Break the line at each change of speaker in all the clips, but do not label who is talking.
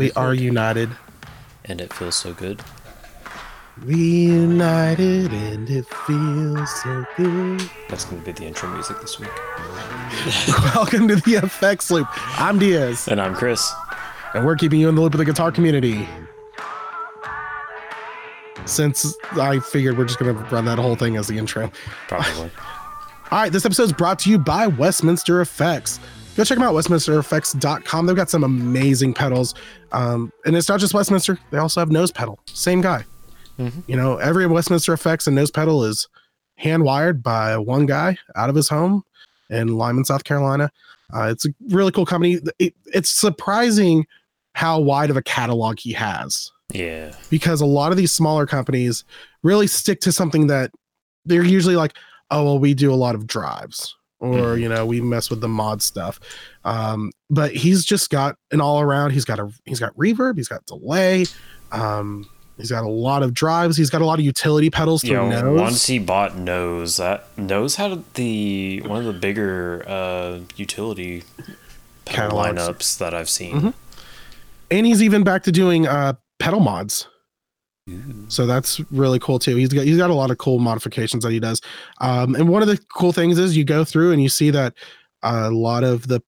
We are united.
And it feels so good.
Reunited and it feels so good.
That's going to be the intro music this week.
Welcome to the effects loop. I'm Diaz.
And I'm Chris.
And we're keeping you in the loop of the guitar community. Since I figured we're just going to run that whole thing as the intro.
Probably.
All right, this episode is brought to you by Westminster Effects. Go check them out, westminstereffects.com. They've got some amazing pedals. Um, and it's not just Westminster, they also have nose pedal. Same guy. Mm-hmm. You know, every Westminster Effects and nose pedal is hand wired by one guy out of his home in Lyman, South Carolina. Uh, it's a really cool company. It, it's surprising how wide of a catalog he has.
Yeah.
Because a lot of these smaller companies really stick to something that they're usually like, oh, well, we do a lot of drives or, mm-hmm. you know, we mess with the mod stuff. Um, but he's just got an all around, he's got a, he's got reverb, he's got delay. Um, He's got a lot of drives. He's got a lot of utility pedals
yeah, Nose. Once he bought Nose, that Nose had the one of the bigger uh, utility pedal lineups that I've seen. Mm-hmm.
And he's even back to doing uh, pedal mods. So that's really cool too. He's got he's got a lot of cool modifications that he does. Um, and one of the cool things is you go through and you see that a lot of the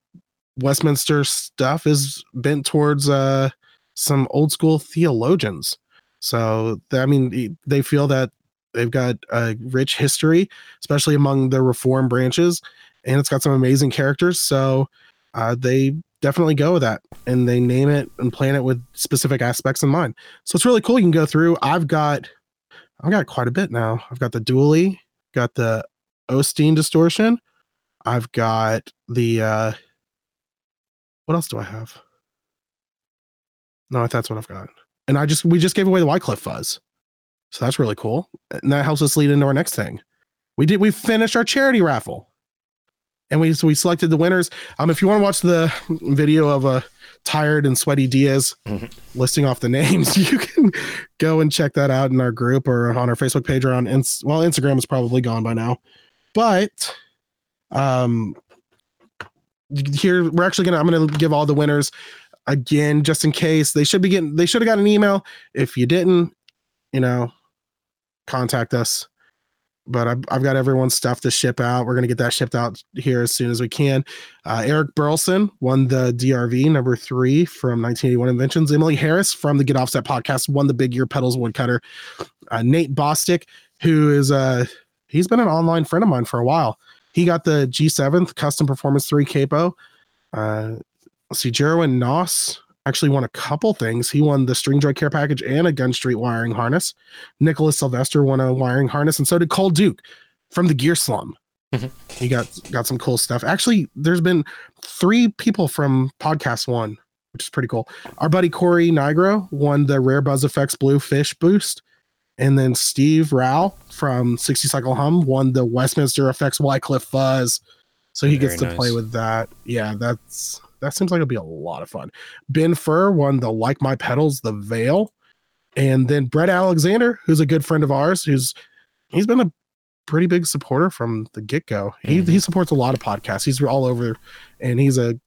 Westminster stuff is bent towards uh, some old school theologians. So I mean, they feel that they've got a rich history, especially among the reform branches, and it's got some amazing characters. So uh, they definitely go with that, and they name it and plan it with specific aspects in mind. So it's really cool. You can go through. I've got, I've got quite a bit now. I've got the Dually, got the Osteen distortion. I've got the. uh What else do I have? No, that's what I've got and I just we just gave away the Wycliffe fuzz, so that's really cool, and that helps us lead into our next thing. We did we finished our charity raffle, and we so we selected the winners. Um, if you want to watch the video of a tired and sweaty Diaz mm-hmm. listing off the names, you can go and check that out in our group or on our Facebook page or on ins- well Instagram is probably gone by now, but um here we're actually gonna i'm gonna give all the winners again just in case they should be getting they should have got an email if you didn't you know contact us but I've, I've got everyone's stuff to ship out. We're going to get that shipped out here as soon as we can. Uh, eric burleson won the drv number three from 1981 inventions. Emily harris from the get offset podcast won the big ear pedals woodcutter. Uh, nate Bostick, who is a he's been an online friend of mine for a while. He got the g7th custom performance 3 capo. Uh, let's see, Jerwin Noss actually won a couple things. He won the Stringjoy care package and a Gun Street wiring harness. Nicholas Sylvester won a wiring harness, and so did Cole Duke from the Gear Slum. Mm-hmm. He got got some cool stuff. Actually, there's been three people from podcast one, which is pretty cool. Our buddy Corey Nigro won the Rare Buzz Effects Blue Fish Boost. And then Steve Rao from 60 Cycle Hum won the Westminster Effects Wycliffe Fuzz. So he Very gets to nice. play with that. Yeah, that's that seems like it'll be a lot of fun. Ben Fur won the Like My Pedals, the Veil. And then Brett Alexander, who's a good friend of ours, who's he's been a pretty big supporter from the get go. He mm-hmm. he supports a lot of podcasts. He's all over, and he's a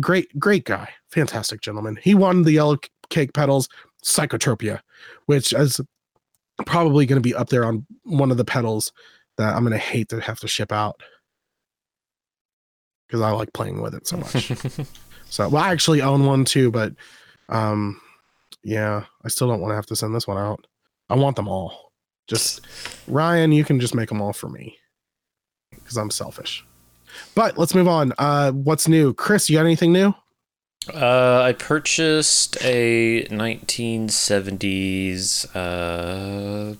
great great guy, fantastic gentleman. He won the Yellow Cake Pedals Psychotropia, which is probably going to be up there on one of the pedals that I'm going to hate to have to ship out because I like playing with it so much. so, well, I actually own one too, but um, yeah, I still don't want to have to send this one out. I want them all. Just Ryan, you can just make them all for me because I'm selfish. But let's move on. Uh, what's new, Chris? You got anything new?
Uh, I purchased a 1970s uh,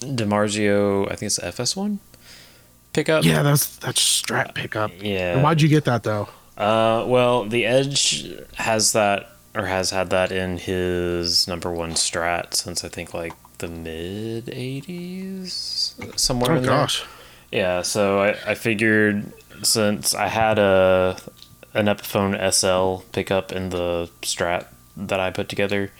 DiMarzio. I think it's the FS1 pickup.
Yeah, that's that's Strat pickup.
Yeah.
And why'd you get that though?
Uh, well, the Edge has that or has had that in his number one Strat since I think like the mid '80s, somewhere.
Oh
in
gosh.
There. Yeah, so I, I figured since I had a an Epiphone SL pickup in the Strat that I put together,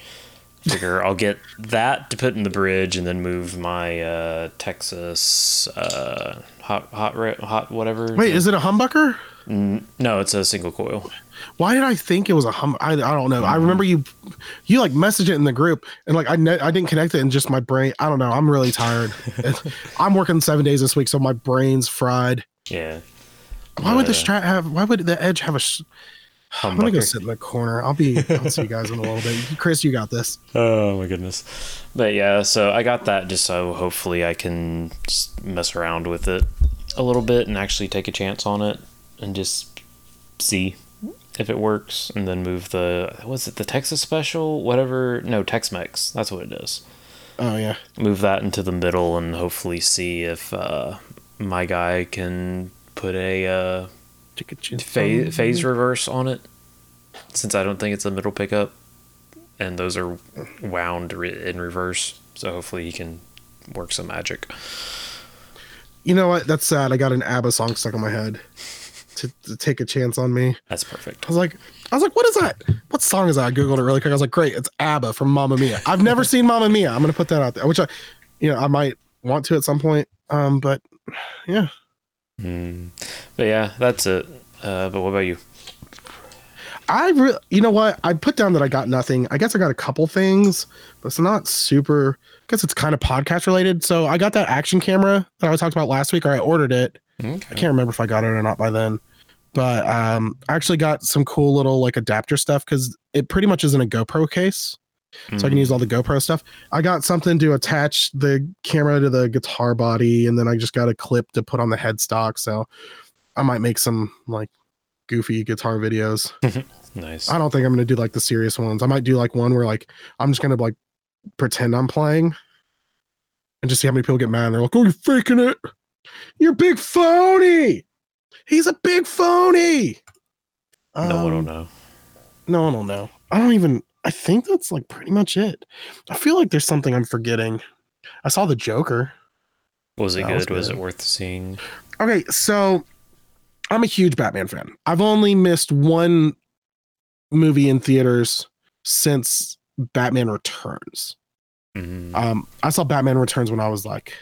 figure I'll get that to put in the bridge and then move my uh, Texas uh, hot hot hot whatever.
Wait, is it a humbucker?
No, it's a single coil.
Why did I think it was a hum? I, I don't know. I remember you, you like message it in the group, and like I ne- I didn't connect it, and just my brain. I don't know. I'm really tired. I'm working seven days this week, so my brain's fried.
Yeah.
Why would the
Uh,
strat have? Why would the edge have a? Sh- I'm gonna go sit in the corner. I'll be. I'll see you guys in a little bit. Chris, you got this.
Oh my goodness. But yeah, so I got that just so hopefully I can mess around with it a little bit and actually take a chance on it and just see if it works and then move the was it the Texas special? Whatever no, Tex Mex. That's what it is.
Oh yeah.
Move that into the middle and hopefully see if uh, my guy can put a uh, phase, phase reverse on it since I don't think it's a middle pickup and those are wound in reverse so hopefully he can work some magic
You know what? That's sad. I got an ABBA song stuck in my head. To, to take a chance on me.
that's perfect
I was like, I was like, what is that? What song is that? I googled it really quick. I was like, great, it's ABBA from Mamma Mia. I've never seen Mamma Mia. I'm gonna put that out there, which I, you know, I might want to at some point. Um, but yeah,
mm. but yeah that's it uh, but what about you
I really, you know what? I put down that I got nothing. I guess I got a couple things, but it's not super. I guess it's kind of podcast related. So I got that action camera that I talked about last week, or I ordered it. I can't remember if I got it or not by then. But um, I actually got some cool little like adapter stuff because it pretty much is in a GoPro case. so I can use all the GoPro stuff. I got something to attach the camera to the guitar body, and then I just got a clip to put on the headstock. So I might make some like goofy guitar videos.
nice
I don't think I'm gonna do like the serious ones. I might do like one where like I'm just gonna like pretend I'm playing and just see how many people get mad. And they're like, "Oh, you're faking it. You're big phony. He's a big phony."
no one will
Um,
know
no one will know. I don't even. I think that's like pretty much it. I feel like there's something I'm forgetting. I saw the Joker.
was it
that was
good was it worth seeing
Okay, so I'm a huge Batman fan. I've only missed one movie in theaters since Batman Returns.
Mhm.
Um, I saw Batman Returns when I was like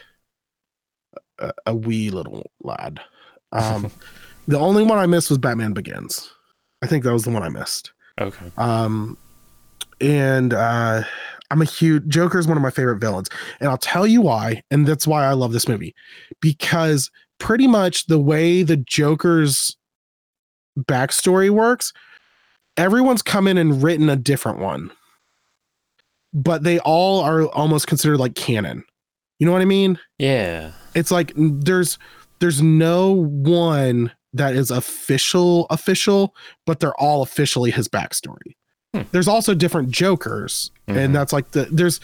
a, a wee little lad. Um, the only one I missed was Batman Begins. I think that was the one I missed.
okay
Um, and uh, I'm a huge Joker is one of my favorite villains, and I'll tell you why. And that's why I love this movie because pretty much the way the Joker's backstory works, everyone's come in and written a different one, but they all are almost considered like canon. You know what I mean?
yeah
it's like there's there's no one that is official official but they're all officially his backstory
Hmm.
there's also different jokers
Mhm.
and that's like the there's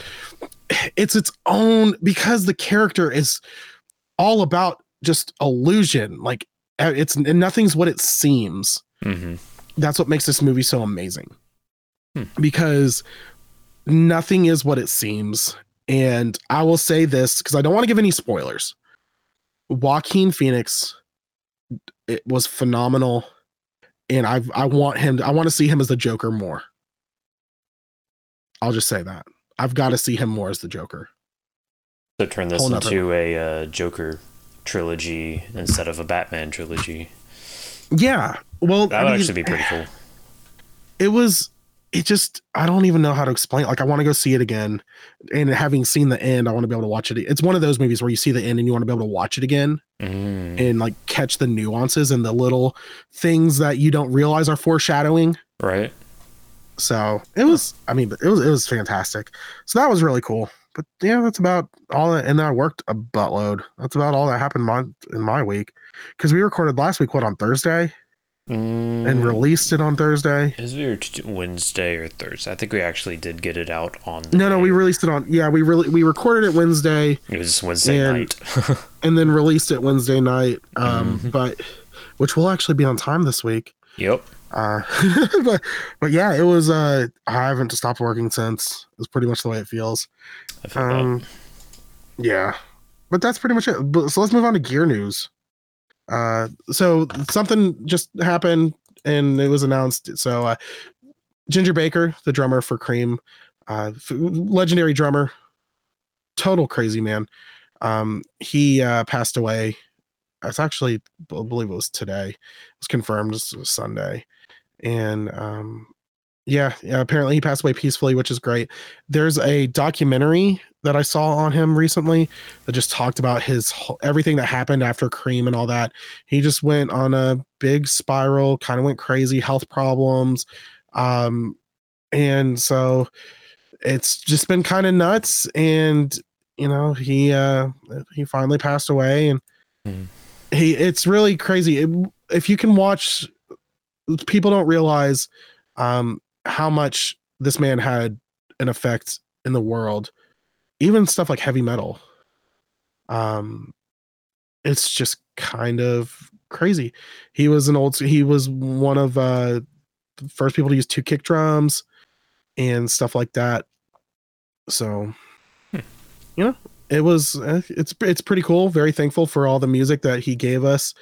it's its own because the character is all about just illusion like uh, it's nothing's what it seems
Mhm.
that's what makes this movie so amazing
Hmm.
because nothing is what it seems and i will say this because i don't want to give any spoilers joaquin phoenix it was phenomenal. And i i want him i want to see him as the joker more. I'll just say that. I've got to see him more as the joker.
So turn this
Whole nother-
into a uh, joker trilogy instead of a batman trilogy.
Yeah. Well
that
I
would
mean,
actually be pretty cool.
it was it just i don't even know how to explain it. like i want to go see it again and having seen the end i want to be able to watch it it's one of those movies where you see the end and you want to be able to watch it again
Mm.
and like catch the nuances and the little things that you don't realize are foreshadowing.
Right.
So it was i mean it was it was fantastic. So that was really cool. But yeah that's about all that and i worked a buttload. That's about all that happened my, in my week. Because we recorded last week what on thursday
Mm.
and released it on thursday
Is it Wednesday or Thursday? I think we actually did get it out on.
no no we released it on yeah we really we recorded it wednesday
It was Wednesday
and-
night.
and then released it Wednesday night. Um,
Mhm.
but which will actually be on time this week.
yep.
Uh, but but yeah, it was. Uh, I haven't stopped working since. It's pretty much the way it feels.
I feel that.
Um, yeah, but that's pretty much it. But, so let's move on to gear news. Uh, so something just happened and it was announced. So uh, Ginger Baker, the drummer for Cream, uh, legendary drummer, total crazy man. Um, he uh, passed away. It's actually, I believe it was today. It was confirmed. Was Sunday, and um, yeah, yeah, apparently he passed away peacefully, which is great. There's a documentary that I saw on him recently that just talked about his everything that happened after Cream and all that. He just went on a big spiral, kind of went crazy, health problems, um, and so it's just been kind of nuts. And you know, he uh, he finally passed away, and
Mhm.
he it's really crazy. It, if you can watch, people don't realize um, how much this man had an effect in the world even stuff like heavy metal um it's just kind of crazy. He was an old he was one of uh the first people to use two kick drums and stuff like that. So
Hmm.
you know it was uh, it's it's pretty cool. Very thankful for all the music that he gave us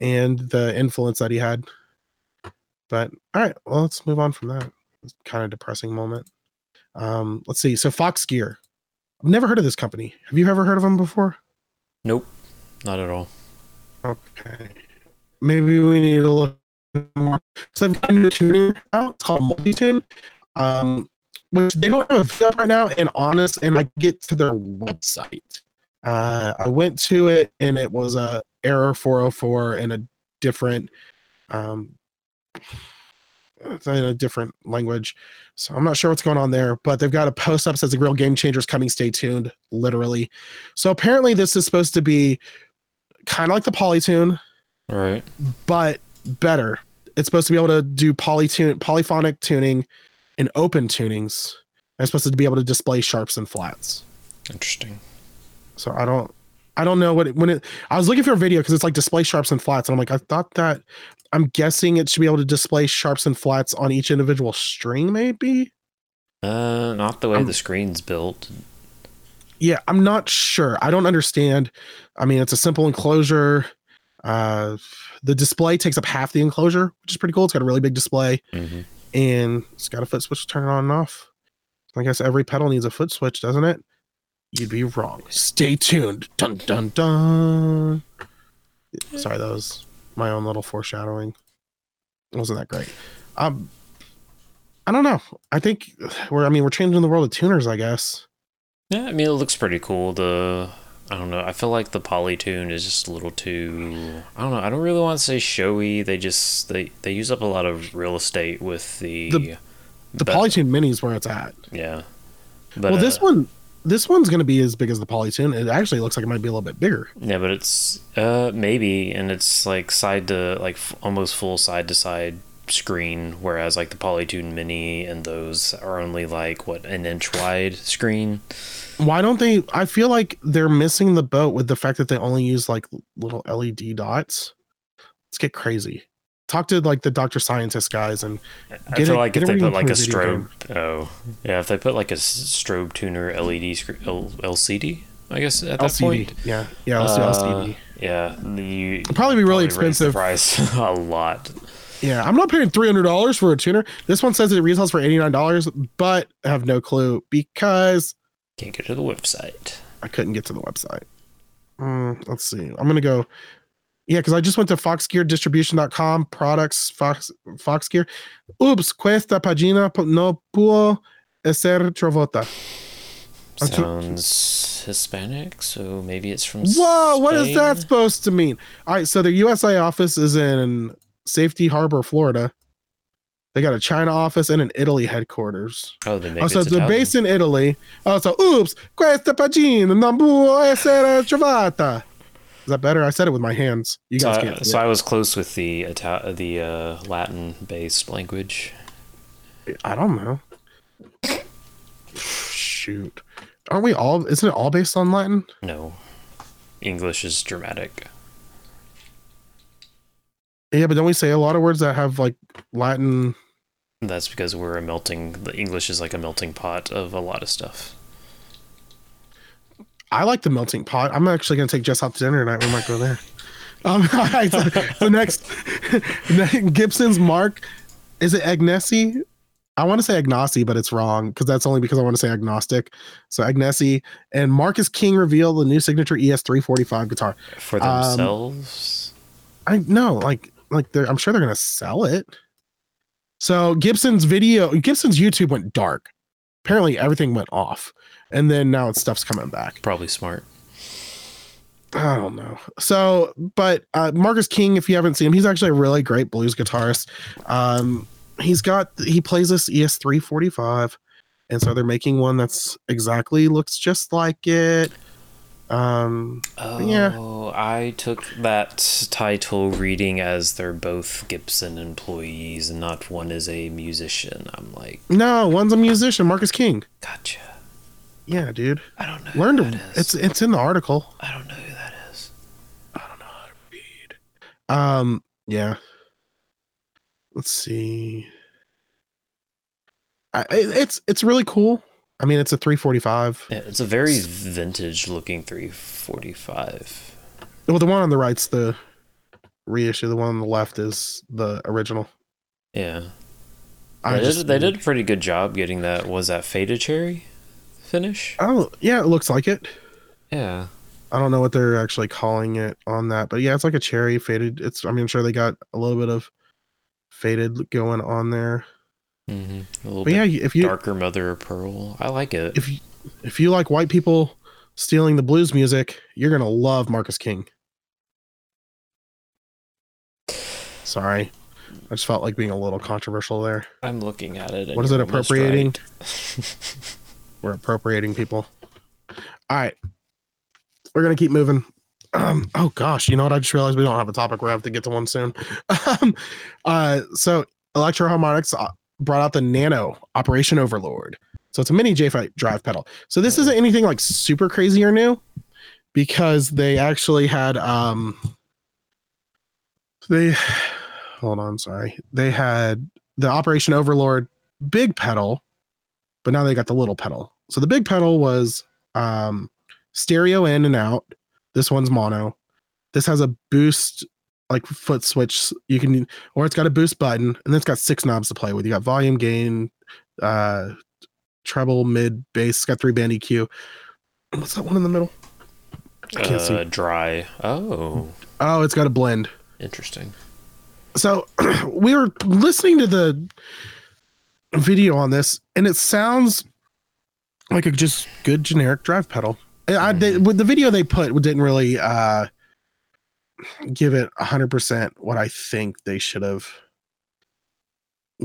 and the influence that he had. But all right well let's move on from that. Kind of depressing moment. Um let's see. So fox gear i've never heard of this company have you ever heard of them before
Nope, not at all.
Okay. Maybe we need to look more. So I've got a new tuner out. It's called Multitune. Um, which they don't have a right now. And honest, and I get to their website. Uh, I went to it and it was a error 404 and a different um it's in a different language. So I'm not sure what's going on there, but they've got a post up says the real game changers coming. Stay tuned, literally. So apparently this is supposed to be kind of like the Polytune,
All right.
but better. It's supposed to be able to do polytune, polyphonic tuning and open tunings. It's supposed to be able to display sharps and flats.
Interesting.
So I don't, I don't know what it, when it. I was looking for a video because it's like display sharps and flats, and I'm like, I thought that. I'm guessing it should be able to display sharps and flats on each individual string, maybe.
Uh, not the way
I'm-
the screen's built.
Yeah, I'm not sure. I don't understand. I mean, it's a simple enclosure. Uh, the display takes up half the enclosure, which is pretty cool. It's got a really big display.
hmm
and it's got a foot switch to turn it on and off. I guess every pedal needs a foot switch, doesn't it? You'd be wrong. Stay tuned. Dun dun dun. Sorry, that was my own little foreshadowing. It wasn't that great. Um, I don't know. I think we're. I mean, we're changing the world of tuners. I guess.
Yeah, I mean, it looks pretty cool. The I don't know. I feel like the Polytune is just a little too. I don't know. I don't really want to say showy. They just they they use up a lot of real estate with the
The- The
but-
Polytune Mini is where it's at.
Yeah. But
well, this
uh,
one, this one's going to be as big as the Polytune. It actually looks like it might be a little bit bigger.
Yeah, but it's uh maybe, and it's like side to like f- almost full side to side screen, whereas like the Polytune Mini and those are only like what an inch wide screen.
why don't they i feel like they're missing the boat with the fact that they only use like little led dots let's get crazy talk to like the dr scientist guys and
I
Get
feel
it-
like
get
if they put like a
can play video
strobe, oh yeah, if they put like a strobe tuner LED screen, L- LCD, I guess at that
lcd
point.
yeah yeah
Uh,
lcd
Yeah, the
It'll probably be really
the
expensive.
price a lot.
yeah i'm not paying $300 for a tuner this one says it retails for $89 but i have no clue because
Can't get to the website.
i couldn't get to the website Mm, let's see i'm gonna go yeah because i just went to foxgeardistribution.com products fox fox gear oops questa pagina no può essere trovata
Sounds Hispanic, so maybe it's from.
whoa what is that supposed to mean? All right so the usa office is in safety harbor florida. They got a china office and an italy headquarters.
Oh, then maybe
oh, so they're
Italian.
based in italy. Oh so oops questa pagina non può essere trovata is that better i said it with my hands you
So,
guys
I,
can't
so
it.
I was close with the Ita- the uh, Latin-based language.
I don't know. Shoot. Aren't we all isn't it all based on Latin?
No, English is dramatic.
Yeah, but don't we say a lot of words that have like Latin
That's because we're a melting. The English is like a melting pot of a lot of stuff.
I like the melting pot. I'm actually gonna take Jess out to dinner tonight. We might go there. Um all right, so the next Gibson's Mark is it Agnesi? I want to say Agnasi, but it's wrong because that's only because I want to say agnostic. So Agnesi and Marcus King revealed the new signature E ES345 guitar.
For
Um,
themselves,
I know, like, like they're. I'm sure they're gonna sell it. So Gibson's video, Gibson's YouTube went dark. Apparently everything went off, and then now it's stuff's coming back.
Probably smart.
I don't know. So, but uh, Marcus King, if you haven't seen him, he's actually a really great blues guitarist. Um, he's got he plays this ES three forty five, and so they're making one that's exactly looks just like it. Um,
Oh,
Yeah.
I took that title reading as they're both Gibson employees and not one is a musician. I'm like,
no, one's a musician, Marcus King.
gotcha.
Yeah, dude.
I don't know.
Learn to. It's it's in the article.
I don't know who that is. I don't know how to read.
Um, yeah. Let's see. I, it's it's really cool. I mean, it's a 345.
Yeah, it's a very vintage looking 345.
Well, the one on the right's the reissue. The one on the left is the original.
Yeah.
I
They,
just-
did, they did a pretty good job getting that. Was that Faded Cherry finish?
Oh, yeah, it looks like it.
Yeah.
I don't know what they're actually calling it on that, but yeah, it's like a cherry faded. It's. I mean, I'm sure they got a little bit of faded going on there.
hmm A little
But
bit
yeah, if you
darker mother of pearl. I like it.
if you if you like white people stealing the blues music, you're gonna love Marcus King. Sorry, I just felt like being a little controversial there.
I'm looking at it.
What is it appropriating?
right.
We're appropriating people. All right, we're gonna keep moving. Um, oh gosh, you know what? I just realized we don't have a topic. We have to get to one soon. um, uh, so Electro-Harmonix uh, brought out the Nano Operation Overlord. So it's a mini J5 drive pedal. So this isn't anything like super crazy or new because they actually had um they hold on, sorry. They had the Operation Overlord big pedal, but now they got the little pedal. So the big pedal was um stereo in and out. This one's mono. This has a boost like foot switch. You can or it's got a boost button and then it's got six knobs to play with. You got volume, gain, uh treble, mid, bass. It's got three band EQ. What's that one in the middle? I can't
uh,
see.
dry. Oh,
Oh, it's got a blend.
interesting.
So we were listening to the video on this, and it sounds like a just good generic drive pedal. I, they, with the video they put didn't really uh, give it hundred percent what I think they should have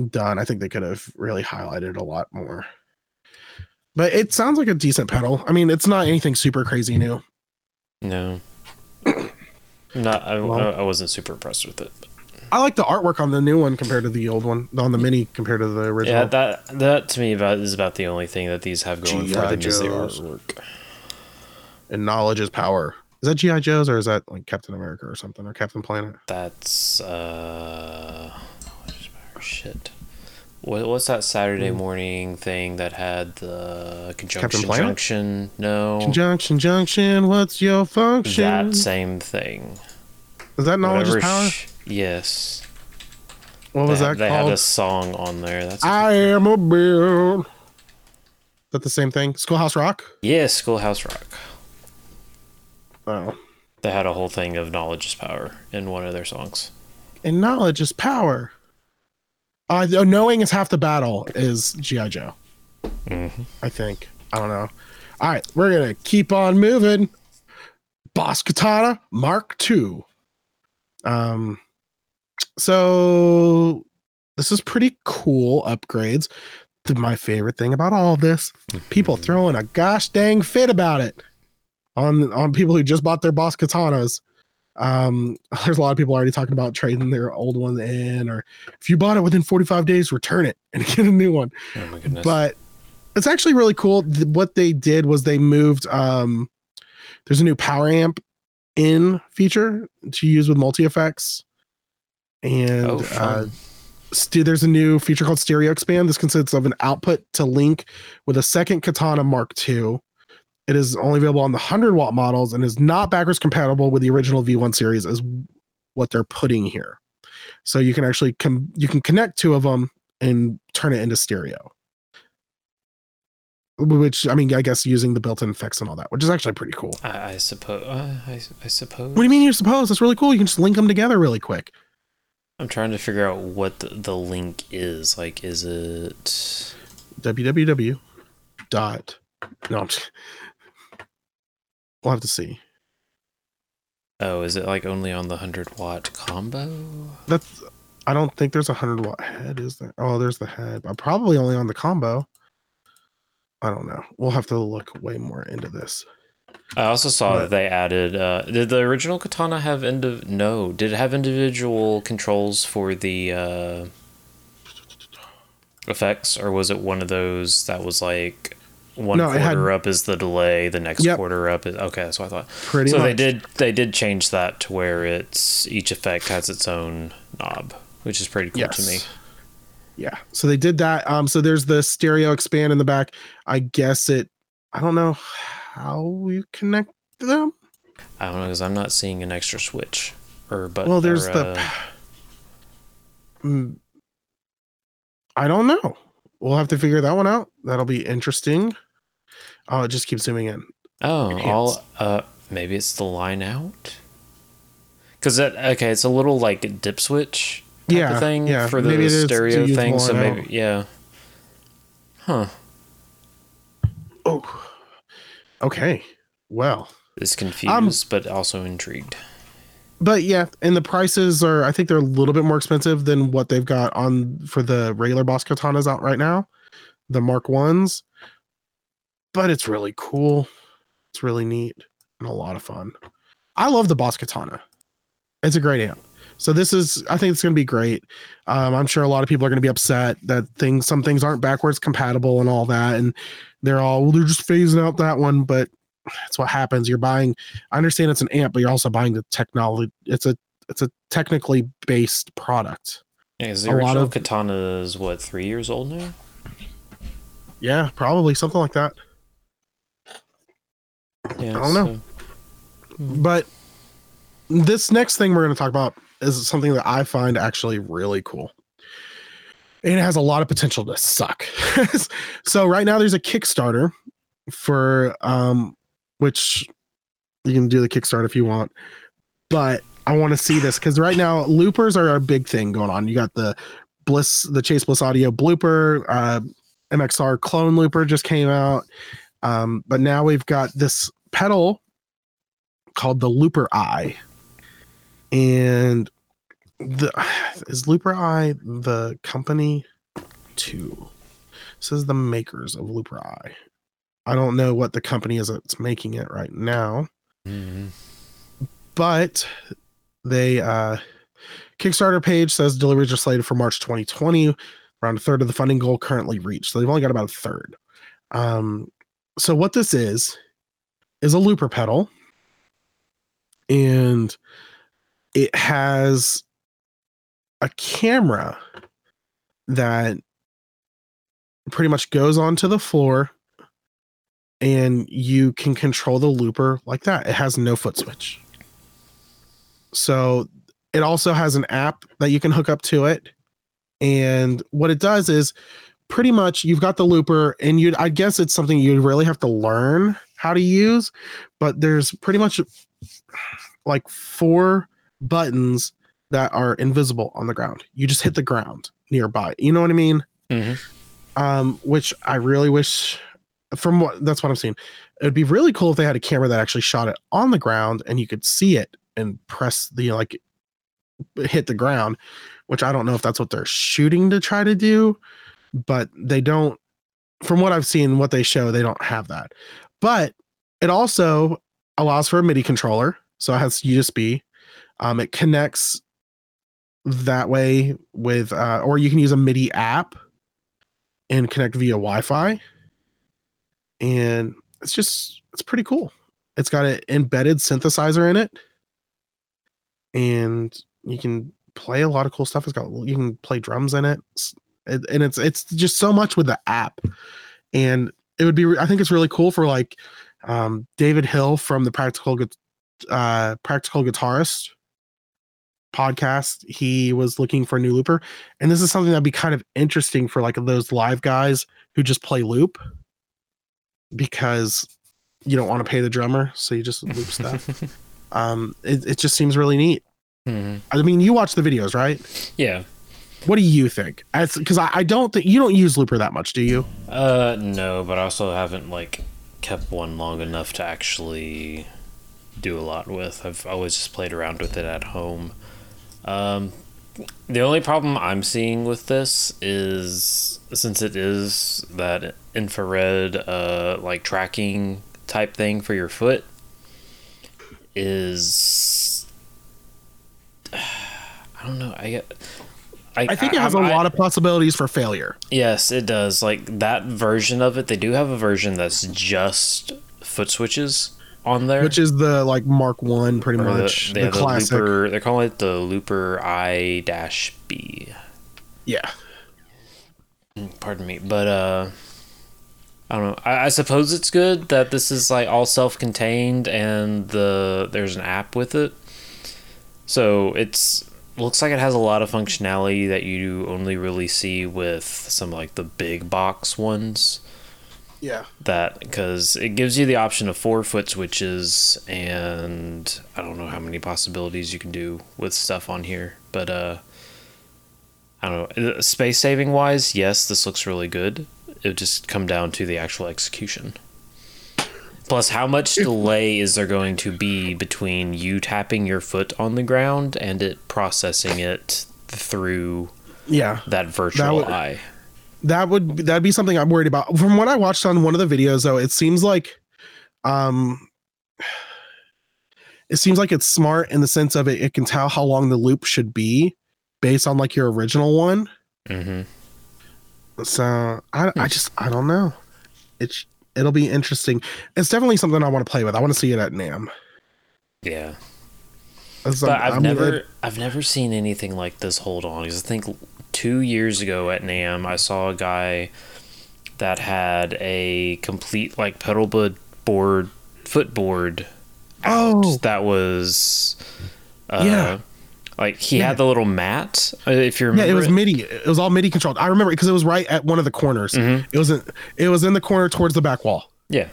done. I think they could have really highlighted a lot more. But it sounds like a decent pedal. I mean, it's not anything super crazy new.
No. Not. I,
Well-
I wasn't super impressed with it.
I like the artwork on the new one compared to the old one, on the mini compared to the original.
Yeah, that that to me about is about the only thing that these have going for
G.I.
them is the
Joes.
artwork.
and knowledge is power. Is that GI Joe's or is that like Captain America or something or Captain Planet?
That's uh, shit. What, what's that Saturday morning thing that had the conjunction
Planet?
junction? No,
Conjunction Junction, what's your function?
that same thing.
is that knowledge is power?
sh- yes.
what was
they,
that
They had a song on there. That's
I am a bill. Is that the same thing? Schoolhouse Rock?
yeah, Schoolhouse Rock.
Oh.
They had a whole thing of knowledge is power in one of their songs.
And knowledge is power. Uh, knowing is half the battle is GI Joe.
Mm-hmm.
I think. I don't know. All right, we're gonna keep on moving. Boss Katana Mark II. Um, so this is pretty cool upgrades. My favorite thing about all this, people throwing a gosh dang fit about it on on people who just bought their Boss Katanas. Um, there's a lot of people already talking about trading their old one in, or if you bought it within 45 days, return it and get a new one
Oh my goodness.
but it's actually really cool. What they did was they moved. Um, there's a new power amp in feature to use with multi effects, and
oh,
uh, st- there's a new feature called Stereo Expand. This consists of an output to link with a second Katana Mark II. It is only available on the 100 watt models and is not backwards compatible with the original V1 series, is what they're putting here. So you can actually com- you can connect two of them and turn it into stereo. Which I mean, I guess using the built-in effects and all that, which is actually pretty cool.
I, I suppose. Uh, I, I suppose.
What do you mean you suppose? That's really cool. You can just link them together really quick.
I'm trying to figure out what the, the link is. Like, is it
www. dot no I'm just, we'll have to see
Oh, is it like only on the 100 watt combo?
that's i don't think there's a 100 watt head is there oh there's the head but probably only on the combo i don't know we'll have to look way more into this
I also saw
But-
that they added. Uh, did the original katana have indiv? No, did it have individual controls for the uh, effects, or was it one of those that was like one
No,
quarter
had-
up is the delay, the next
Yep.
quarter up is okay. That's what I thought.
pretty
so
much
they did they did change that to where it's each effect has its own knob, which is pretty cool to me.
Yeah. So they did that. Um, so there's the stereo expand in the back. I guess it I don't know how you connect them.
I don't know because I'm not seeing an extra switch or but
well, there's
or,
the
uh,
Mm, I don't know. We'll have to figure that one out. That'll be interesting. Oh, it just keeps zooming in.
Oh, all uh maybe it's the line out. Cause that okay, it's a little like dip switch type
Yeah,
of thing
yeah,
for the
maybe it is to
stereo thing. So maybe
out.
yeah. Huh.
Oh. Okay. Well,
Is confused but also intrigued.
but yeah, and the prices are I think they're a little bit more expensive than what they've got on for the regular boss katanas out right now, the Mark ones. But it's really cool. It's really neat and a lot of fun. I love the boss katana. It's a great amp. So this is I think it's going to be great. Um, I'm sure a lot of people are going to be upset that things some things aren't backwards compatible and all that and they're all well they're just phasing out that one but that's what happens. You're buying I understand it's an amp but you're also buying the technology it's a it's a technically based product.
Yeah, the
a lot of-
katana is what three years old now.
Yeah, probably something like that.
Yeah,
I don't know.
so- hmm.
But this next thing we're going to talk about is something that I find actually really cool. And it has a lot of potential to suck. so right now there's a Kickstarter for um which you can do the Kickstarter if you want. But I want to see this cuz right now loopers are a big thing going on. You got the Bliss the Chase Bliss Audio blooper, uh MXR clone looper just came out. Um but now we've got this pedal called the Looper Eye. And the is Looper Eye the company too? Says the makers of Looper Eye. I don't know what the company is that's making it right now,
Mhm.
but they uh Kickstarter page says deliveries are slated for March 2020. Around a third of the funding goal currently reached. So they've only got about a third. Um, so what this is is a looper pedal, and it has a camera that pretty much goes onto the floor and you can control the looper like that. It has no foot switch. So it also has an app that you can hook up to it. And what it does is pretty much you've got the looper and you I guess it's something you really have to learn how to use, but there's pretty much like four buttons that are invisible on the ground. You just hit the ground nearby. You know what I mean?
Mhm.
Um, which I really wish from what that's what I'm seeing. It would be really cool if they had a camera that actually shot it on the ground and you could see it and press the like hit the ground, which I don't know if that's what they're shooting to try to do, but they don't from what I've seen what they show they don't have that. But it also allows for a MIDI controller, so it has USB. Um, it connects that way with uh, or you can use a MIDI app and connect via Wi-Fi. And it's just it's pretty cool. It's got an embedded synthesizer in it. And you can play a lot of cool stuff. It's got you can play drums in it. It- and it's it's just so much with the app. And it would be I think it's really cool for like um David Hill from the Practical uh Practical Guitarist podcast. He was looking for a new looper. And this is something that'd be kind of interesting for like those live guys who just play loop because you don't want to pay the drummer, so you just loop stuff. um, it, it just seems really neat.
Mhm.
I mean, you watch the videos, right?
Yeah.
What do you think? Because I, I don't think you don't use Looper that much, do you?
Uh, no, but I also haven't like kept one long enough to actually do a lot with. I've always just played around with it at home. Um, the only problem I'm seeing with this is since it is that infrared, uh, like tracking type thing for your foot, is I don't know. I get.
I I think it has a
I-
lot of possibilities for failure.
Yes, it does. Like that version of it, they do have a version that's just foot switches on there.
which is the like Mark One, pretty
Or
much the,
have the
classic.
Looper. They're calling it the Looper I dash B.
Yeah,
Pardon me, but uh, I don't know. I, I suppose it's good that this is like all self-contained and the there's an app with it. So it's looks like it has a lot of functionality that you only really see with some like the big box ones.
Yeah.
that because it gives you the option of four foot switches and I don't know how many possibilities you can do with stuff on here, but uh, I don't know. Space saving wise, yes, this looks really good. It would just come down to the actual execution. Plus, how much delay is there going to be between you tapping your foot on the ground and it processing it through
Yeah,
that virtual
would-
eye?
That would that'd be something I'm worried about. From what I watched on one of the videos, though, it seems like, um, it seems like it's smart in the sense of it. It can tell how long the loop should be based on like your original one.
Mm-hmm.
So I, I just I don't know. It's it'll be interesting. It's definitely something I want to play with. I want to see it at NAMM.
Yeah.
That's
but I've
I mean,
never
it-
I've never seen anything like this hold on because I think two years ago at NAMM I saw a guy that had a complete like pedal board board footboard out
Oh.
that was uh,
Yeah.
like he
Yeah.
had the little mat uh, if you
yeah, it was MIDI. It was all MIDI controlled. I remember because it was right at one of the corners.
Mhm.
It wasn't. It was in the corner towards the back wall.
yeah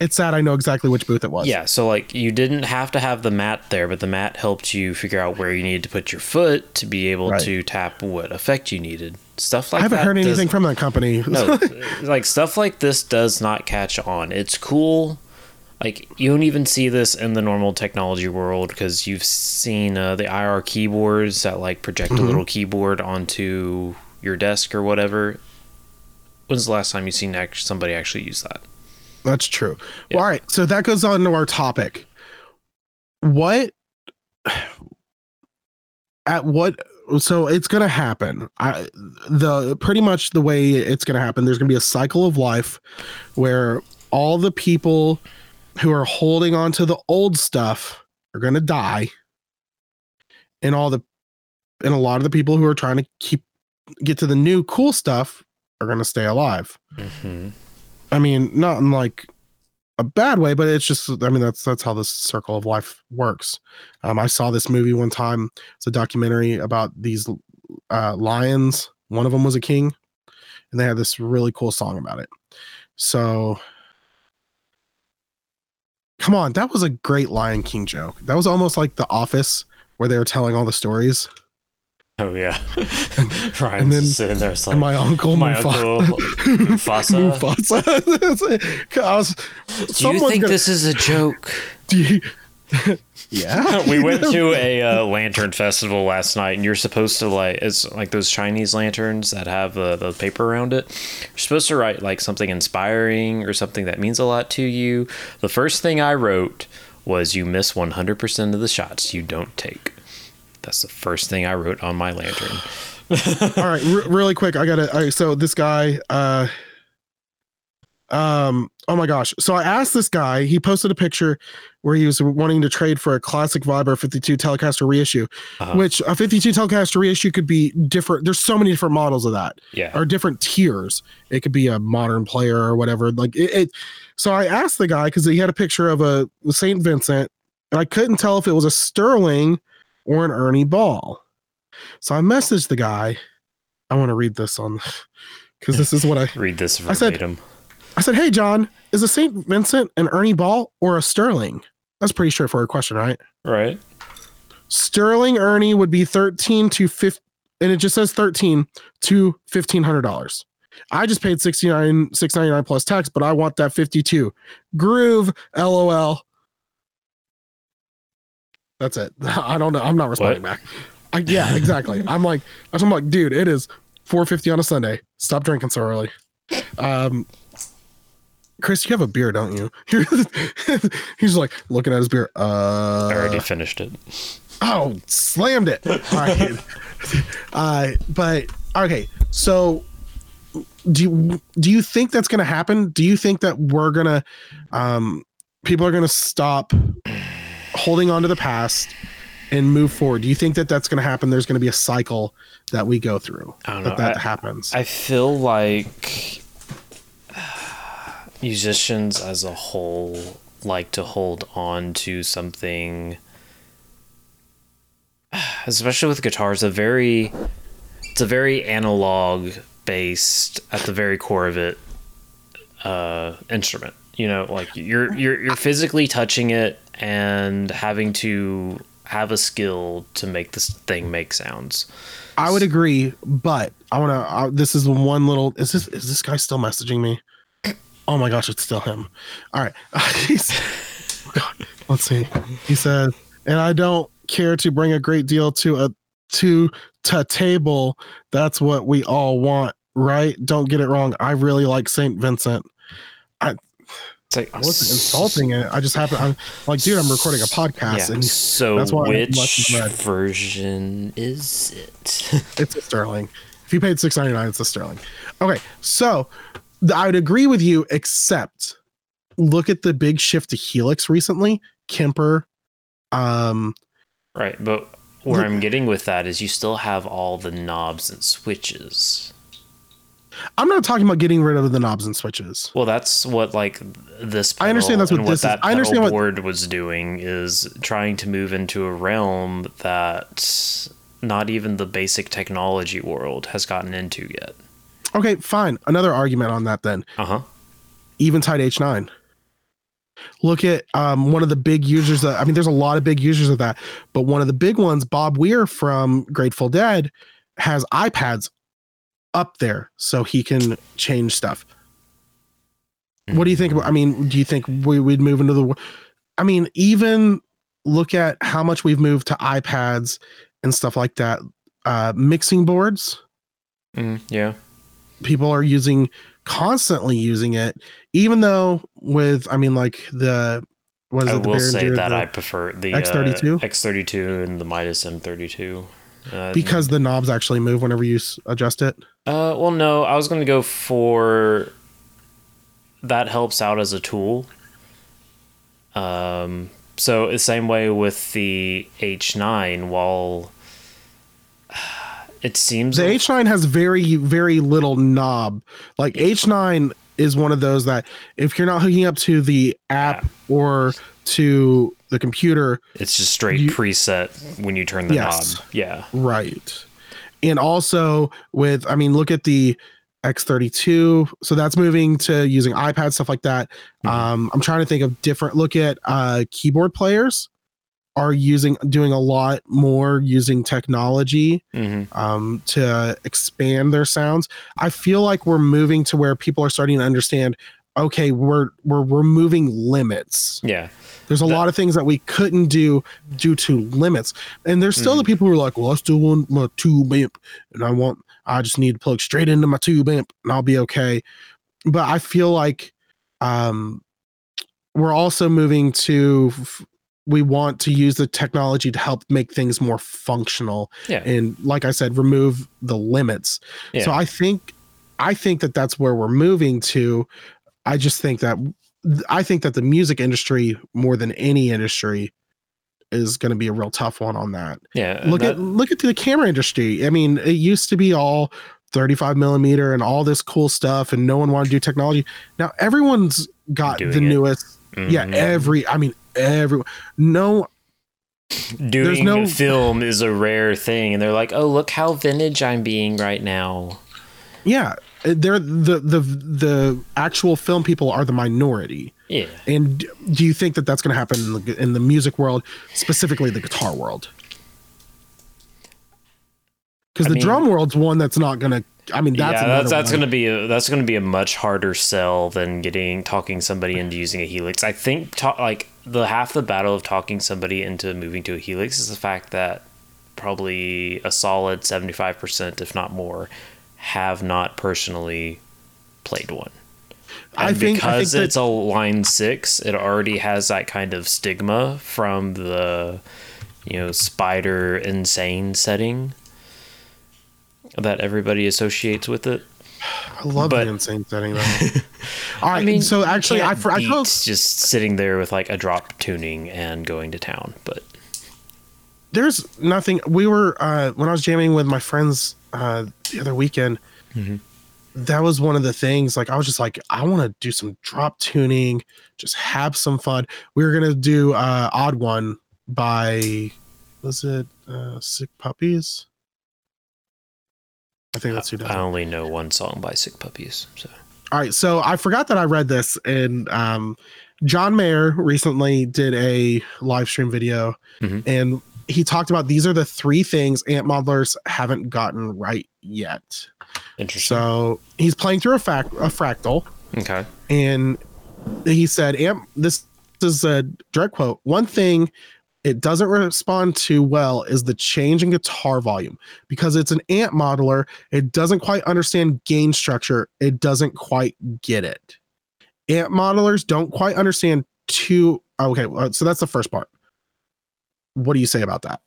It's sad. I know exactly which booth it was.
Yeah, so like you didn't have to have the mat there, but the mat helped you figure out where you needed to put your foot to be able
Right.
to tap what effect you needed. Stuff like that.
I haven't heard
does-
anything from that company.
no, like stuff like this does not catch on. It's cool. Like you don't even see this in the normal technology world because you've seen uh, the IR keyboards that like project
Mm-hmm.
a little keyboard onto your desk or whatever. When's the last time you seen somebody actually use that?
That's true.
Yeah.
Well, all right. So that goes on to our topic. What at what so it's gonna happen. I the pretty much the way it's gonna happen, there's gonna be a cycle of life where all the people who are holding on to the old stuff are gonna die. And all the and a lot of the people who are trying to keep get to the new cool stuff are gonna stay alive.
Mm-hmm.
I mean, not in like a bad way, but it's just I mean that's that's how this circle of life works. Um, I saw this movie one time. It's a documentary about these uh, lions. One of them was a king, and they had this really cool song about it. So, come on, that was a great Lion King joke. That was almost like The Office, where they were telling all the stories.
Oh yeah, Ryan's
and then-
just sitting there. It's like,
and my uncle,
my
Mufa-
uncle Mufasa.
Mufasa. I was,
Do you think
gonna-
this is a joke?
Do you, yeah,
we went to a uh, lantern festival last night, and you're supposed to like it's like those Chinese lanterns that have the, the paper around it. You're supposed to write like something inspiring or something that means a lot to you. The first thing I wrote was, "You miss 100% of the shots you don't take." That's the first thing I wrote on my lantern.
all right re- really quick i gotta right, so this guy uh um oh my gosh so i asked this guy he posted a picture where he was wanting to trade for a classic vibra 52 telecaster reissue
Uh-huh.
which a 52 telecaster reissue could be different there's so many different models of that
Yeah.
or different tiers it could be a modern player or whatever like it, it so i asked the guy because he had a picture of a saint vincent and i couldn't tell if it was a sterling or an ernie ball so I messaged the guy. I want to read this on because this is what I
Read this
I said- I said. Hey John, is a Saint Vincent an Ernie Ball or a Sterling? That's a pretty straightforward question, right?
right.
Sterling Ernie would be 13 to 15 and it just says 13 to $1500. I just paid 69 699 plus tax, but I want that 52. Groove, LOL. That's it. I don't know. I'm not responding
What?
back. I, yeah, exactly. I'm like, I'm like, dude, it is 4:50 on a Sunday. Stop drinking so early. Um, Chris, you have a beer, don't you? He's like looking at his beer. Uh,
I already finished it.
Oh, slammed it. All right. uh, but okay, so do you do you think that's going to happen? Do you think that we're going to um people are going to stop holding on to the past and move forward? Do you think that that's going to happen? There's going to be a cycle that we go through
I don't
that
know.
that
I-
happens.
I feel like musicians as a whole like to hold on to something especially with guitars a very it's a very analog based at the very core of it uh instrument you know like you're you're you're physically touching it and having to have a skill to make this thing make sounds
I would agree, but I want to. Uh, this is one little. Is this is this guy still messaging me? Oh my gosh, it's still him. All right, oh God, let's see. He says, and I don't care to bring a great deal to a to to table. That's what we all want, right? Don't get it wrong. I really like Saint Vincent.
It's like
I wasn't insulting it. I just happened. I'm like, dude, I'm recording a podcast,
Yeah.
and
So
that's why
which version is it?
it's a sterling. If you paid six ninety nine, it's a sterling. Okay, so I would agree with you, except look at the big shift to Helix recently. Kemper, um,
right, but where
Look-
I'm getting with that is you still have all the knobs and switches.
I'm not talking about getting rid of the knobs and switches.
Well, that's what like this.
I understand that's what is.
that
I understand what-
board was doing is trying to move into a realm that not even the basic technology world has gotten into yet.
Okay, fine. Another argument on that then.
Uh huh.
Even Eventide H9. Look at um, one of the big users that I mean, there's a lot of big users of that, but one of the big ones, Bob Weir from Grateful Dead, has iPads up there so he can change stuff. What do you think about? I mean, do you think we would move into the? I mean, even look at how much we've moved to iPads and stuff like that. Uh, mixing boards,
Mm, yeah.
people are using constantly using it, even though with I mean, like the what is
I
it? The
will say that
the-
I prefer the
X32?
uh, X32 and the Midas M32. Uh,
because the knobs actually move whenever you s- adjust it.
Uh, well, no, I was going to go for that helps out as a tool. Um, so the same way with the H9, while it seems
The
like-
H9 has very, very little knob. Like H9 is one of those that if you're not hooking up to the app or to the computer,
it's just straight
you-
preset when you turn the
Yes.
knob. Yeah,
right. And also with, I mean, look at the X32. So that's moving to using iPad, stuff like that.
Mhm.
Um, I'm trying to think of different, look at uh, keyboard players are using, doing a lot more using technology
hmm
um, to expand their sounds. I feel like we're moving to where people are starting to understand. Okay, we're we're removing limits.
yeah,
There's a
That-
lot of things that we couldn't do due to limits, and there's still the people who are like, "Well, I still want my tube amp, and I want I just need to plug straight into my tube amp, and I'll be okay." But I feel like um, we're also moving to we want to use the technology to help make things more functional
yeah,
and like i said remove the limits.
Yeah.
so i think i think that that's where we're moving to. I just think that i think that the music industry more than any industry is going to be a real tough one on that
yeah.
look
that-
at look at the camera industry i mean it used to be all 35 millimeter and all this cool stuff and no one wanted to do technology now everyone's got the
it.
newest yeah
Mhm.
every i mean everyone no
doing
no-
film is a rare thing, and they're like, "Oh, look how vintage I'm being right now."
Yeah, they're the the the actual film people are the minority.
Yeah.
And do you think that that's going to happen in the in the music world, specifically the guitar world? because the
mean-
drum world's one that's not gonna. I mean, that's
yeah, that's that's gonna be a, that's gonna be a much harder sell than getting talking somebody into using a helix. I think ta- like the half the battle of talking somebody into moving to a helix is the fact that probably a solid seventy five percent, if not more, have not personally played one.
I
And
think- I
because
think that-
it's a line six, it already has that kind of stigma from the you know spider insane setting that everybody associates with it.
I love
but-
the insane setting though. All right,
I mean,
so actually, I, I
beat just sitting there with like a drop tuning and going to town. But
there's nothing. We were uh, when I was jamming with my friends uh, the other weekend.
Mm-hmm.
That was one of the things. Like I was just like, I want to do some drop tuning, just have some fun. We were gonna do uh, Odd One by was it uh, Sick Puppies? I think that's who does
I only know one song by Sick Puppies. So
All right, so I forgot that I read this, and um, John Mayer recently did a live stream video,
Mhm.
and he talked about these are the three things amp modelers haven't gotten right yet.
interesting.
So he's playing through a, fac- a fractal,
okay.
and he said, "Amp, this is a direct quote. One thing." It doesn't respond to well is the change in guitar volume because it's an amp modeler. It doesn't quite understand gain structure. It doesn't quite get it. Amp modelers don't quite understand two. Okay, uh, so that's the first part. What do you say about that?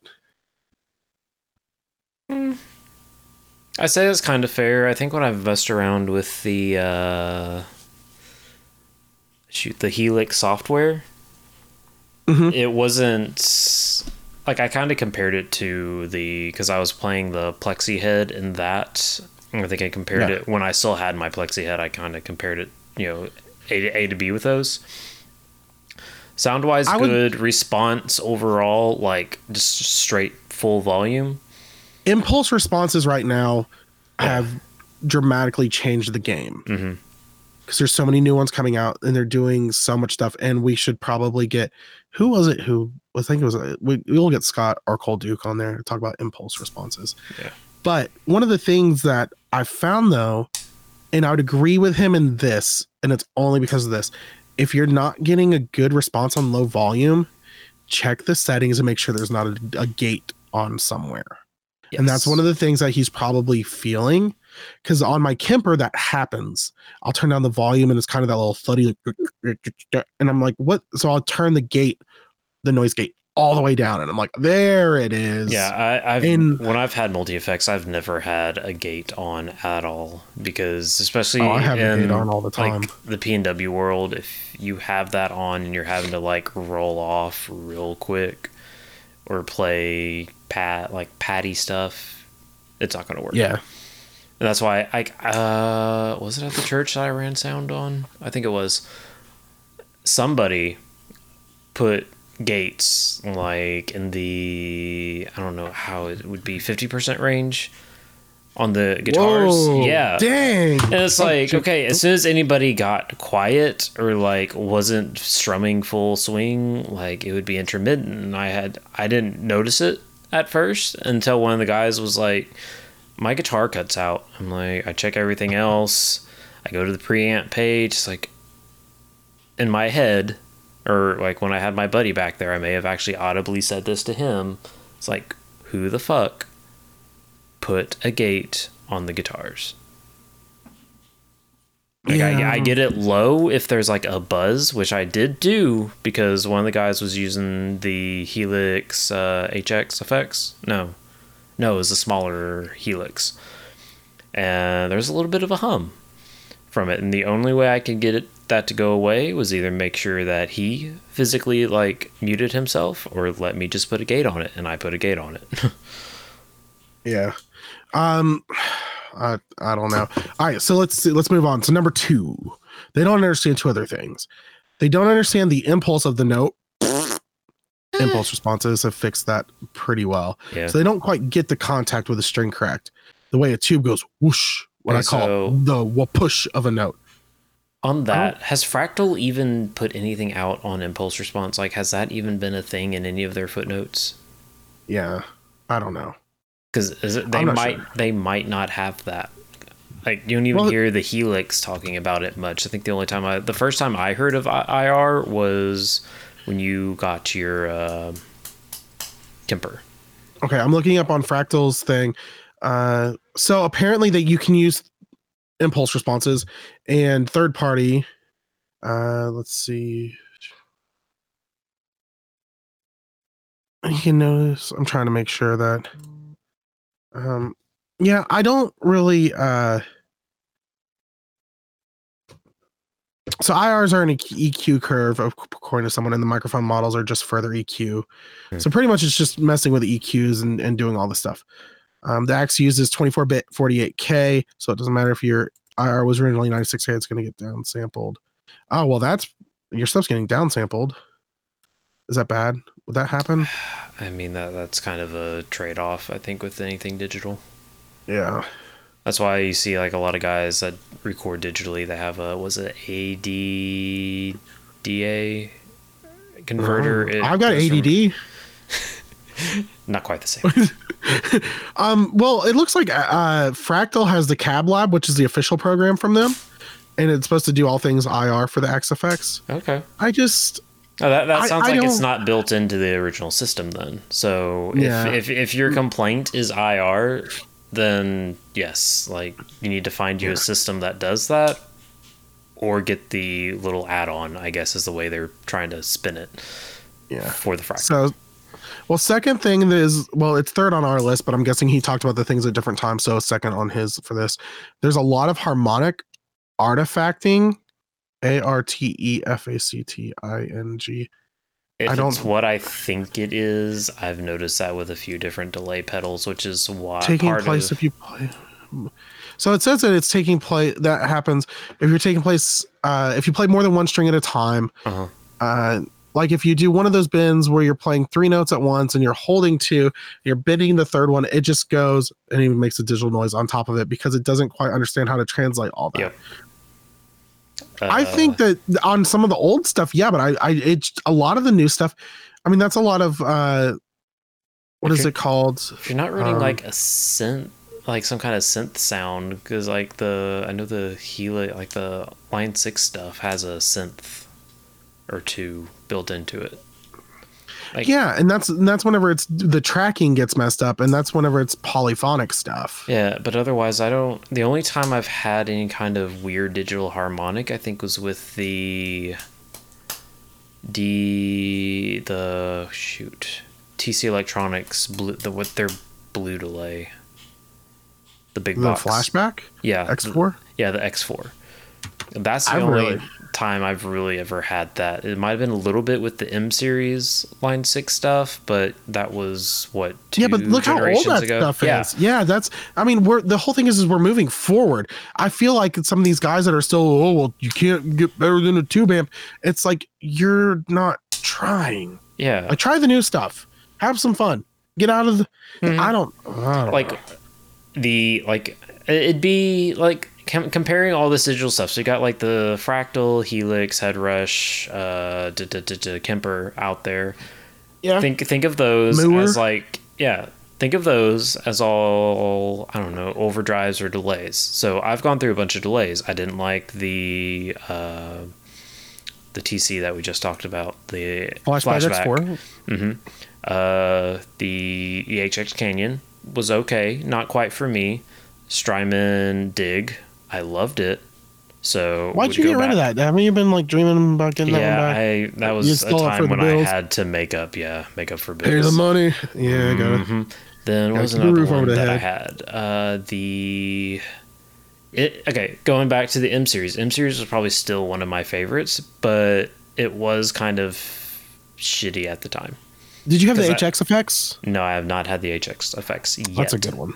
I say that's kind of fair. I think when I've messed around with the uh, shoot the Helix software,
Mhm.
it wasn't like I kind of compared it to the because I was playing the Plexi head in that. I think I compared
Yeah.
it when I still had my Plexi head. I kind of compared it, you know, A to A to B with those. Sound wise,
I would-
good response overall, like just straight full volume.
Impulse responses right now have dramatically changed the game because there's so many new ones coming out and they're doing so much stuff. And we should probably get who was it who I think it was uh, we we'll get Scott or Cole Duke on there to talk about impulse responses.
Yeah.
But one of the things that I found though, and I would agree with him in this, and it's only because of this. If you're not getting a good response on low volume, check the settings and make sure there's not a, a gate on somewhere. And that's one of the things that he's probably feeling. Because on my Kemper, that happens. I'll turn down the volume and it's kind of that little thuddy, like, and I'm like, what? So I'll turn the gate, the noise gate, all the way down. And I'm like, there it is.
Yeah, I, I've
And-
when I've had multi effects, I've never had a gate on at all because especially
Oh, I have
in
gate on all the time.
like the P and W world, if you have that on and you're having to like roll off real quick or play pat like patty stuff, it's not going to work.
Yeah.
And that's why I uh was it at the church that I ran sound on? I think it was. Somebody put gates like in the I don't know how it would be fifty percent range on the guitars.
Whoa,
yeah.
Dang.
And it's like, okay, as soon as anybody got quiet or like wasn't strumming full swing, like it would be intermittent. And I had I didn't notice it at first until one of the guys was like, My guitar cuts out. I'm like, I check everything else. I go to the preamp page, it's like in my head, or like when I had my buddy back there, I may have actually audibly said this to him. It's like, who the fuck put a gate on the guitars? Like I,
Yeah.
I get it low if there's like a buzz, which I did do because one of the guys was using the Helix uh, HX effects. No, no, it was a smaller Helix, and there's a little bit of a hum from it. And the only way I could get it that to go away was either make sure that he physically like muted himself or let me just put a gate on it, and I put a gate on it.
Yeah. Um I I don't know. All right, so let's see, let's move on. So number 2. They don't understand two other things. They don't understand the impulse of the note. impulse responses have fixed that pretty well.
yeah.
So they don't quite get the contact with the string correct. The way a tube goes whoosh, what
Okay,
I call
so-
the wa- push of a note.
On that, has Fractal even put anything out on impulse response? Like, has that even been a thing in any of their footnotes?
Yeah. I don't know.
because they might
sure.
they might not have that. Like you don't even
Well-
hear the Helix talking about it much. I think the only time I the first time I heard of I- IR was when you got your uh, Kemper.
Okay, I'm looking up on Fractal's thing. Uh, so apparently that you can use impulse responses and third party. Uh, let's see. You can notice. I'm trying to make sure that. Um, yeah, I don't really. Uh, so IRs are an EQ curve, according to someone, and the microphone models are just further EQ. So pretty much it's just messing with the EQs and, and doing all this stuff. Um, the Axe uses 24 bit 48K, so it doesn't matter if your IR was originally 96K, it's going to get downsampled. Oh, well, that's your stuff's getting downsampled. Is that bad? Would that happen?
I mean that that's kind of a trade off. I think with anything digital.
Yeah.
That's why you see like a lot of guys that record digitally. They have a was it ADDA converter.
Oh, I've got
from-
ADD.
Not quite the same.
Um, well, it looks like uh, Fractal has the Cab Lab, which is the official program from them, and it's supposed to do all things IR for the Axe-Fx.
Okay.
I just
Oh, that, that sounds
I
like it's not built into the original system then. So if,
Yeah.
if, if your complaint is IR, then yes, like you need to find you a system that does that or get the little add-on, I guess is the way they're trying to spin it
yeah.
for the fractal.
So, well, second thing is, well, it's third on our list, but I'm guessing he talked about the things at different times. So, second on his for this, there's a lot of harmonic artifacting, A R T E F A C T I N G.
If
I don't-
it's what I think it is, I've noticed that with a few different delay pedals, which is why
taking
part
place
of,
if you play. So it says that it's taking place. That happens if you're taking place. Uh, if you play more than one string at a time.
Uh-huh.
Uh, like if you do one of those bends where you're playing three notes at once and you're holding two, you're bending the third one, it just goes and even makes a digital noise on top of it because it doesn't quite understand how to translate all that.
Yep.
I
uh,
think that on some of the old stuff, yeah, but I, I, it's a lot of the new stuff. I mean, that's a lot of uh, what is it called?
If you're not running
Um,
like a synth, like some kind of synth sound, because like the I know the Helix, like the Line Six stuff has a synth or two built into it. Like,
Yeah, and that's and that's whenever it's the tracking gets messed up, and that's whenever it's polyphonic stuff.
Yeah, but otherwise, I don't. The only time I've had any kind of weird digital harmonic, I think, was with the D the shoot TC Electronics blue the with their blue delay. The big
The
box
flashback
Yeah,
X4.
Yeah, the X4. That's the
I've
only
really-
time I've really ever had that. It might have been a little bit with the M series Line Six stuff, but that was what two
Yeah, but look how old that
ago.
stuff
yeah.
is. Yeah, that's. I mean, we're the whole thing is is we're moving forward. I feel like some of these guys that are still, oh well, you can't get better than a tube amp. It's like you're not trying.
Yeah,
Like try the new stuff. Have some fun. Get out of the.
Mhm.
I don't. I don't
like
know.
the like it'd be like com- comparing all this digital stuff. So you got like the Fractal, Helix, Headrush, uh, d- d- d- d- Kemper out there.
yeah.
Think think of those
Mooer?
as like yeah. Think of those as all I don't know overdrives or delays. So I've gone through a bunch of delays. I didn't like the uh, the TC that we just talked about. The
Flashback,
flashback.
X4.
Uh, the EHX Canyon was okay, not quite for me. Strymon Dig, I loved it. So
Why'd you get rid of that? Haven't you been like dreaming about getting that
Yeah,
one back?
I that
You
was a
still for
time
the
when I had to make up, yeah, make up for bills.
Pay the money. Yeah, I got it.
Mhm. Then what
Gotta
was
keep a
another
roof over
one
the
that I had? Uh, the it okay. Going back to the M series, M series was probably still one of my favorites, but it was kind of shitty at the time.
Did you have the
'Cause I-
HX effects?
No, I have not had the HX effects yet.
That's a good one.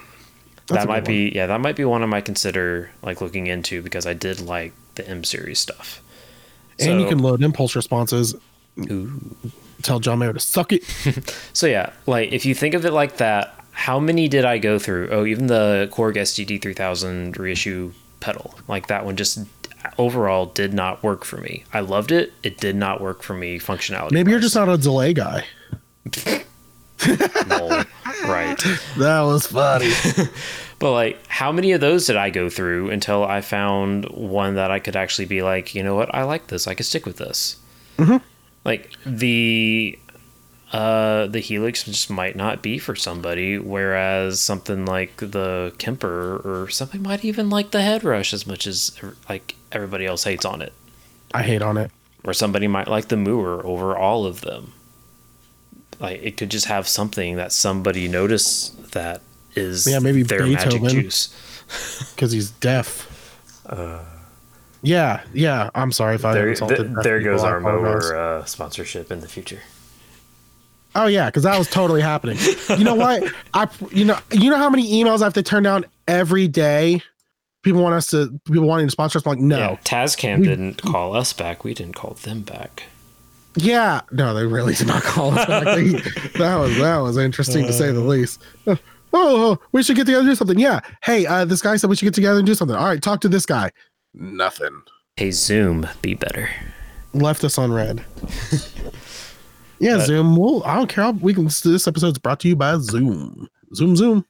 That's
that might be yeah, that might be one I might consider like looking into because I did like the M series stuff.
And you can load impulse responses.
Ooh.
Tell John Mayer to suck it.
So yeah, like if you think of it like that, how many did I go through? Oh, even the Korg SDD 3000 reissue pedal, like that one just overall did not work for me. I loved it. It did not work for me functionality.
Maybe you're just not a delay guy.
no. right.
That was funny.
But like, how many of those did I go through until I found one that I could actually be like, you know what, I like this. I could stick with this.
Mhm.
Like the uh the helix just might not be for somebody whereas something like the kemper or something might even like the head rush as much as like everybody else hates on it
I hate on it.
or somebody might like the mooer over all of them like it could just have something that somebody noticed that is
Yeah, maybe
their magic
Beethoven.
juice
because he's deaf. yeah, yeah. I'm sorry if I
there,
insulted.
th- there goes our Mooer uh, sponsorship in the future
Oh yeah, because that was totally happening. You know what? I you know you know how many emails I have to turn down every day. People want us to people wanting to sponsor us. I'm like, no.
yeah tascam
We-
didn't call us back we didn't call them back
Yeah, no, they really did not call us back. They- that was that was interesting to say the least. Oh, oh, we should get together and do something. Yeah. Hey, uh, this guy said we should get together and do something. All right, talk to this guy. Nothing.
hey zoom be better
Left us on red. yeah,
But-
Zoom. Well, I don't care. I'll- We can. This episode's brought to you by Zoom. Zoom, Zoom.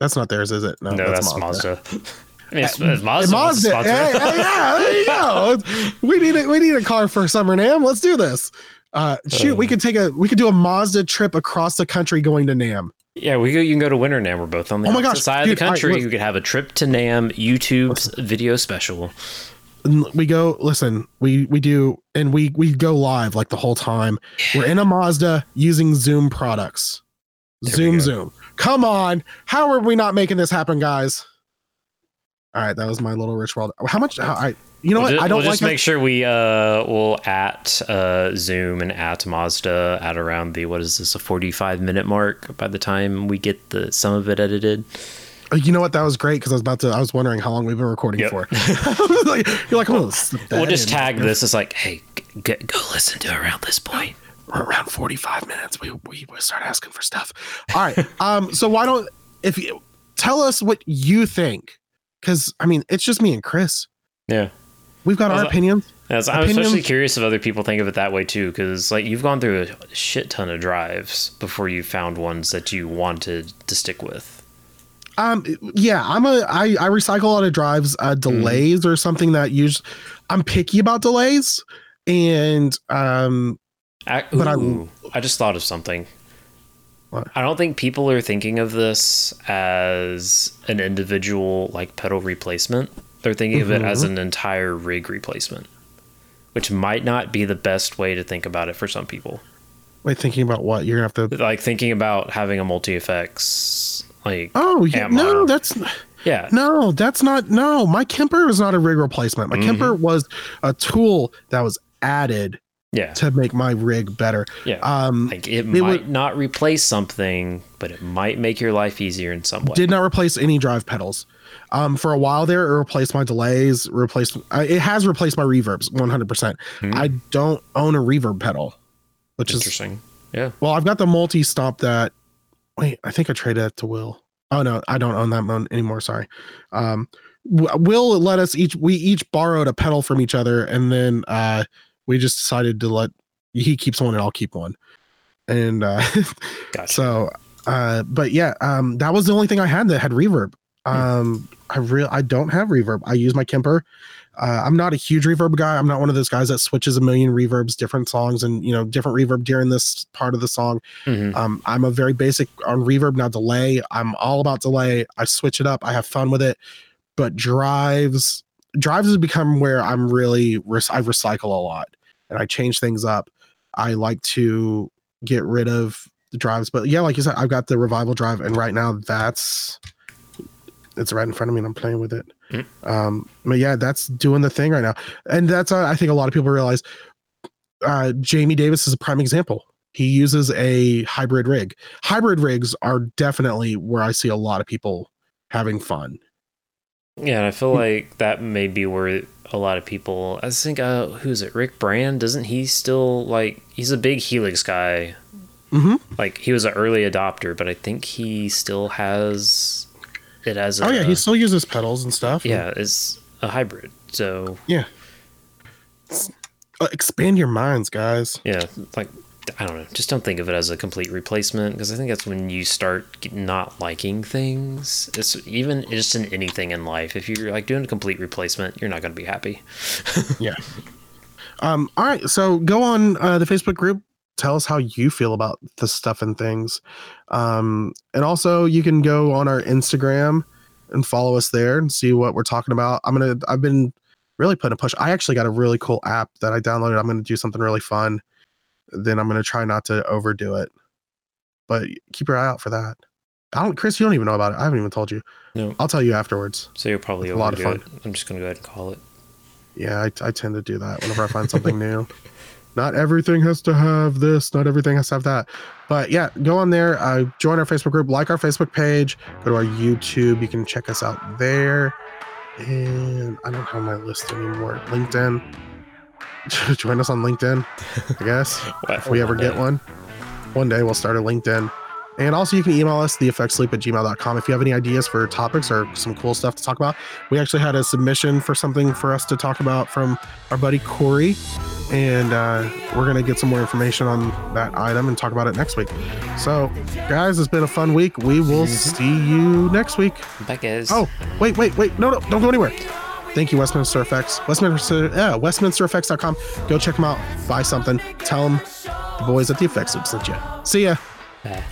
That's not theirs, is it?
no, that's, Mazda. I mean, it's, it's Mazda,
Mazda.
sponsor
Hey,
it.
hey, yeah, there you go. We need a, we need a car for Summer NAMM. Let's do this. Uh, shoot, we
Uh.
could take a we could do a Mazda trip across the country going to NAMM.
Yeah, we go, you can go to Winter NAMM. We're both on the
Oh my gosh,
side
dude,
of the
right,
country.
look.
you could have a trip to NAMM, YouTube's video special.
We go listen we we do and we we go live like the whole time we're in a mazda using zoom products
There
zoom zoom come on how are we not making this happen guys all right that was my little rich world how much how, I you know
we'll
what
just,
i don't
we'll
like
just
it.
make sure we uh will at uh Zoom and at Mazda at around the what is this a forty five minute mark by the time we get the some of it edited.
Uh, you know what that was great because i was about to i was wondering how long we've been recording
Yep.
for like, you're like oh
We'll just
in.
tag this It's like, hey, g- go listen to around this point.
we're around 45 minutes we, we we start asking for stuff all right um so why don't if you tell us what you think because i mean it's just me and chris
Yeah.
we've got our opinions
I'm especially curious if other people think of it that way too, because like you've gone through a shit ton of drives before you found ones that you wanted to stick with.
um yeah i'm a i i recycle a lot of drives uh delays or something that usually i'm picky about delays and um
I,
But I-
I just thought of something.
What?
I don't think people are thinking of this as an individual like pedal replacement. They're thinking of it as
Mm-hmm.
an entire rig replacement, which might not be the best way to think about it for some people.
wait thinking about what you're gonna have to
Like thinking about having a multi effects, like
oh yeah, no that's
yeah,
no that's not no my kemper was not a rig replacement my
Mhm.
kemper was a tool that was added
yeah,
to make my rig better
yeah.
um
Like it
It
might
would-
not replace something, but it might make your life easier in some way.
did not replace any drive pedals. Um, for a while there, it replaced my delays. Replaced uh, it has replaced my reverbs 100. percent
Hmm.
I don't own a reverb pedal, which is
Interesting. Yeah.
well, I've got the multi stomp that. Wait, I think I traded that to Will. Oh no, I don't own that one anymore. Sorry. Um, Will let us each. We each borrowed a pedal from each other, and then uh, we just decided to let he keeps one and I'll keep one. And uh,
Gotcha.
so, uh, but yeah, um, that was the only thing I had that had reverb. Um, I real I don't have reverb. I use my Kemper. Uh, I'm not a huge reverb guy. I'm not one of those guys that switches a million reverbs, different songs, and you know, different reverb during this part of the song.
Mhm.
Um, I'm a very basic on reverb, now delay. I'm all about delay. I switch it up. I have fun with it. But drives, drives has become where I'm really rec- I recycle a lot and I change things up. I like to get rid of the drives, but yeah, like you said, I've got the revival drive, and right now that's it's right in front of me, and I'm playing with it.
Mm.
Um, but yeah, that's doing the thing right now, and that's uh, I think a lot of people realize. Uh, Jamie Davis is a prime example. He uses a hybrid rig. Hybrid rigs are definitely where I see a lot of people having fun.
Yeah, and I feel like that may be where a lot of people. I think, uh, who is it? Rick Brand? Doesn't he still like? He's a big Helix guy.
Mhm.
Like he was an early adopter, but I think he still has it as. A,
Oh yeah, he still uses pedals and stuff.
yeah, it's a hybrid. So
Uh, expand your minds, guys.
yeah, like I don't know. Just don't think of it as a complete replacement because I think that's when you start not liking things. It's even just in anything in life. If you're like doing a complete replacement, you're not going to be happy.
yeah. Um. All right. So go on uh, the Facebook group. Tell us how you feel about the stuff and things. Um. And also, you can go on our Instagram and follow us there and see what we're talking about. I'm gonna. I've been really putting a push. I actually got a really cool app that I downloaded. I'm gonna do something really fun. Then I'm gonna try not to overdo it. But keep your eye out for that. I don't, Chris. You don't even know about it. I haven't even told you.
No.
I'll tell you afterwards.
So you'll probably
a lot of
overdo it. I'm just going to go ahead and call it.
Yeah, I, I tend to do that whenever I find something new. Not everything has to have this, not everything has to have that. But yeah, go on there, uh, join our Facebook group, like our Facebook page, go to our YouTube. You can check us out there. And I don't have my list anymore. LinkedIn. join us on LinkedIn, I guess, if we ever get one. One day we'll start a LinkedIn. And also, you can email us, theeffectsloop at gmail.com, if you have any ideas for topics or some cool stuff to talk about. We actually had a submission for something for us to talk about from our buddy Corey. And uh, we're going to get some more information on that item and talk about it next week. So, guys, it's been a fun week. We will see you next week.
Bye, guys.
Oh, wait, wait, wait. No, no, don't go anywhere. Thank you, Westminster Effects. Westminster, yeah, WestminsterEffects.com. Go check them out. Buy something. Tell them the boys at the Effects sent you. See ya.
Bye.